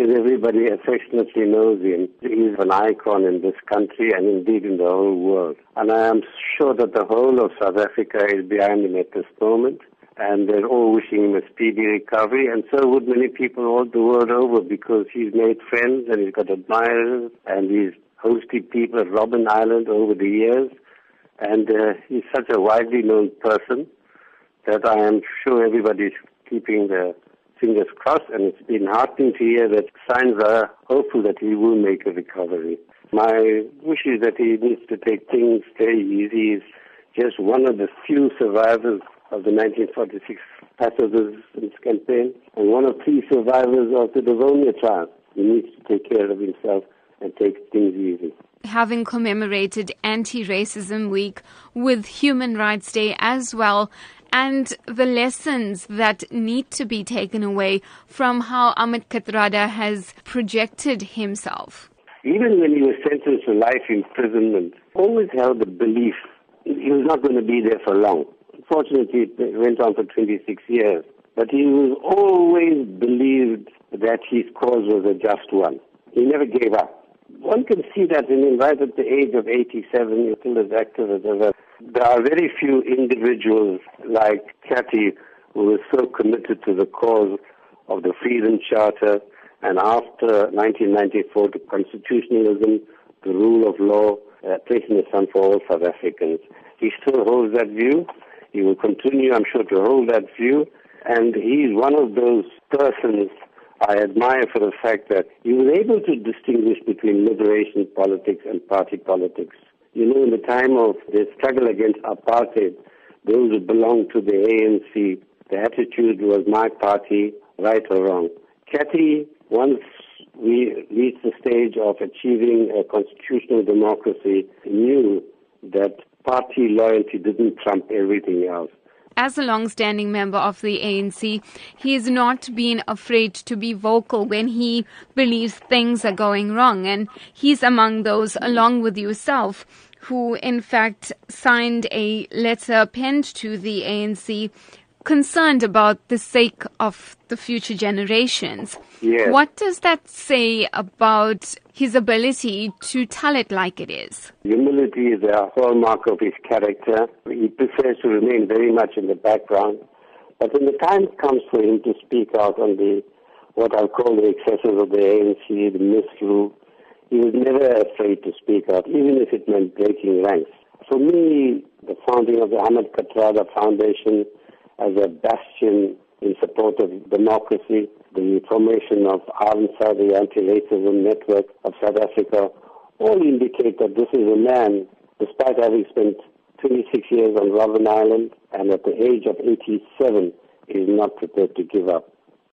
as everybody affectionately knows him, he's an icon in this country and indeed in the whole world. And I am sure that the whole of South Africa is behind him at this moment. And they're all wishing him a speedy recovery, and so would many people all the world over because he's made friends and he's got admirers and he's hosted people at Robben Island over the years. And uh, he's such a widely known person that I am sure everybody's keeping their fingers crossed, and it's been heartening to hear that signs are hopeful that he will make a recovery. My wish is that he needs to take things very easy. He's just one of the few survivors of the 1946 pacifist campaign and one of three survivors of the Rivonia trial. He needs to take care of himself and take things easy. Having commemorated Anti Racism Week with Human Rights Day as well, and the lessons that need to be taken away from how Ahmed Kathrada has projected himself. Even when he was sentenced to life imprisonment, always held the belief he was not going to be there for long. Unfortunately, it went on for 26 years. But he was always believed that his cause was a just one. He never gave up. One can see that in him right at the age of 87, he's still as active as ever. There are very few individuals like Kathy who is so committed to the cause of the Freedom Charter and after 1994 to constitutionalism, the rule of law, uh, placing the sun for all South Africans. He still holds that view. He will continue, I'm sure, to hold that view. And he's one of those persons I admire for the fact that he was able to distinguish between liberation politics and party politics. You know, in the time of the struggle against apartheid, those who belonged to the ANC, the attitude was my party, right or wrong. Kathy, once we reached the stage of achieving a constitutional democracy, knew that party loyalty didn't trump everything else as a long-standing member of the ANC, he has not been afraid to be vocal when he believes things are going wrong. And he's among those, along with yourself, who in fact signed a letter penned to the ANC concerned about the sake of the future generations. Yes. What does that say about his ability to tell it like it is? Humility is a hallmark of his character. He prefers to remain very much in the background. But when the time comes for him to speak out on the what I'll call the excesses of the ANC, the misrule, he was never afraid to speak out, even if it meant breaking ranks. For me, the founding of the Ahmed Kathrada Foundation as a bastion in support of democracy, the formation of ARNSA, the Anti-Racism Network of South Africa, all indicate that this is a man, despite having spent 26 years on Robben Island and at the age of 87, is not prepared to give up.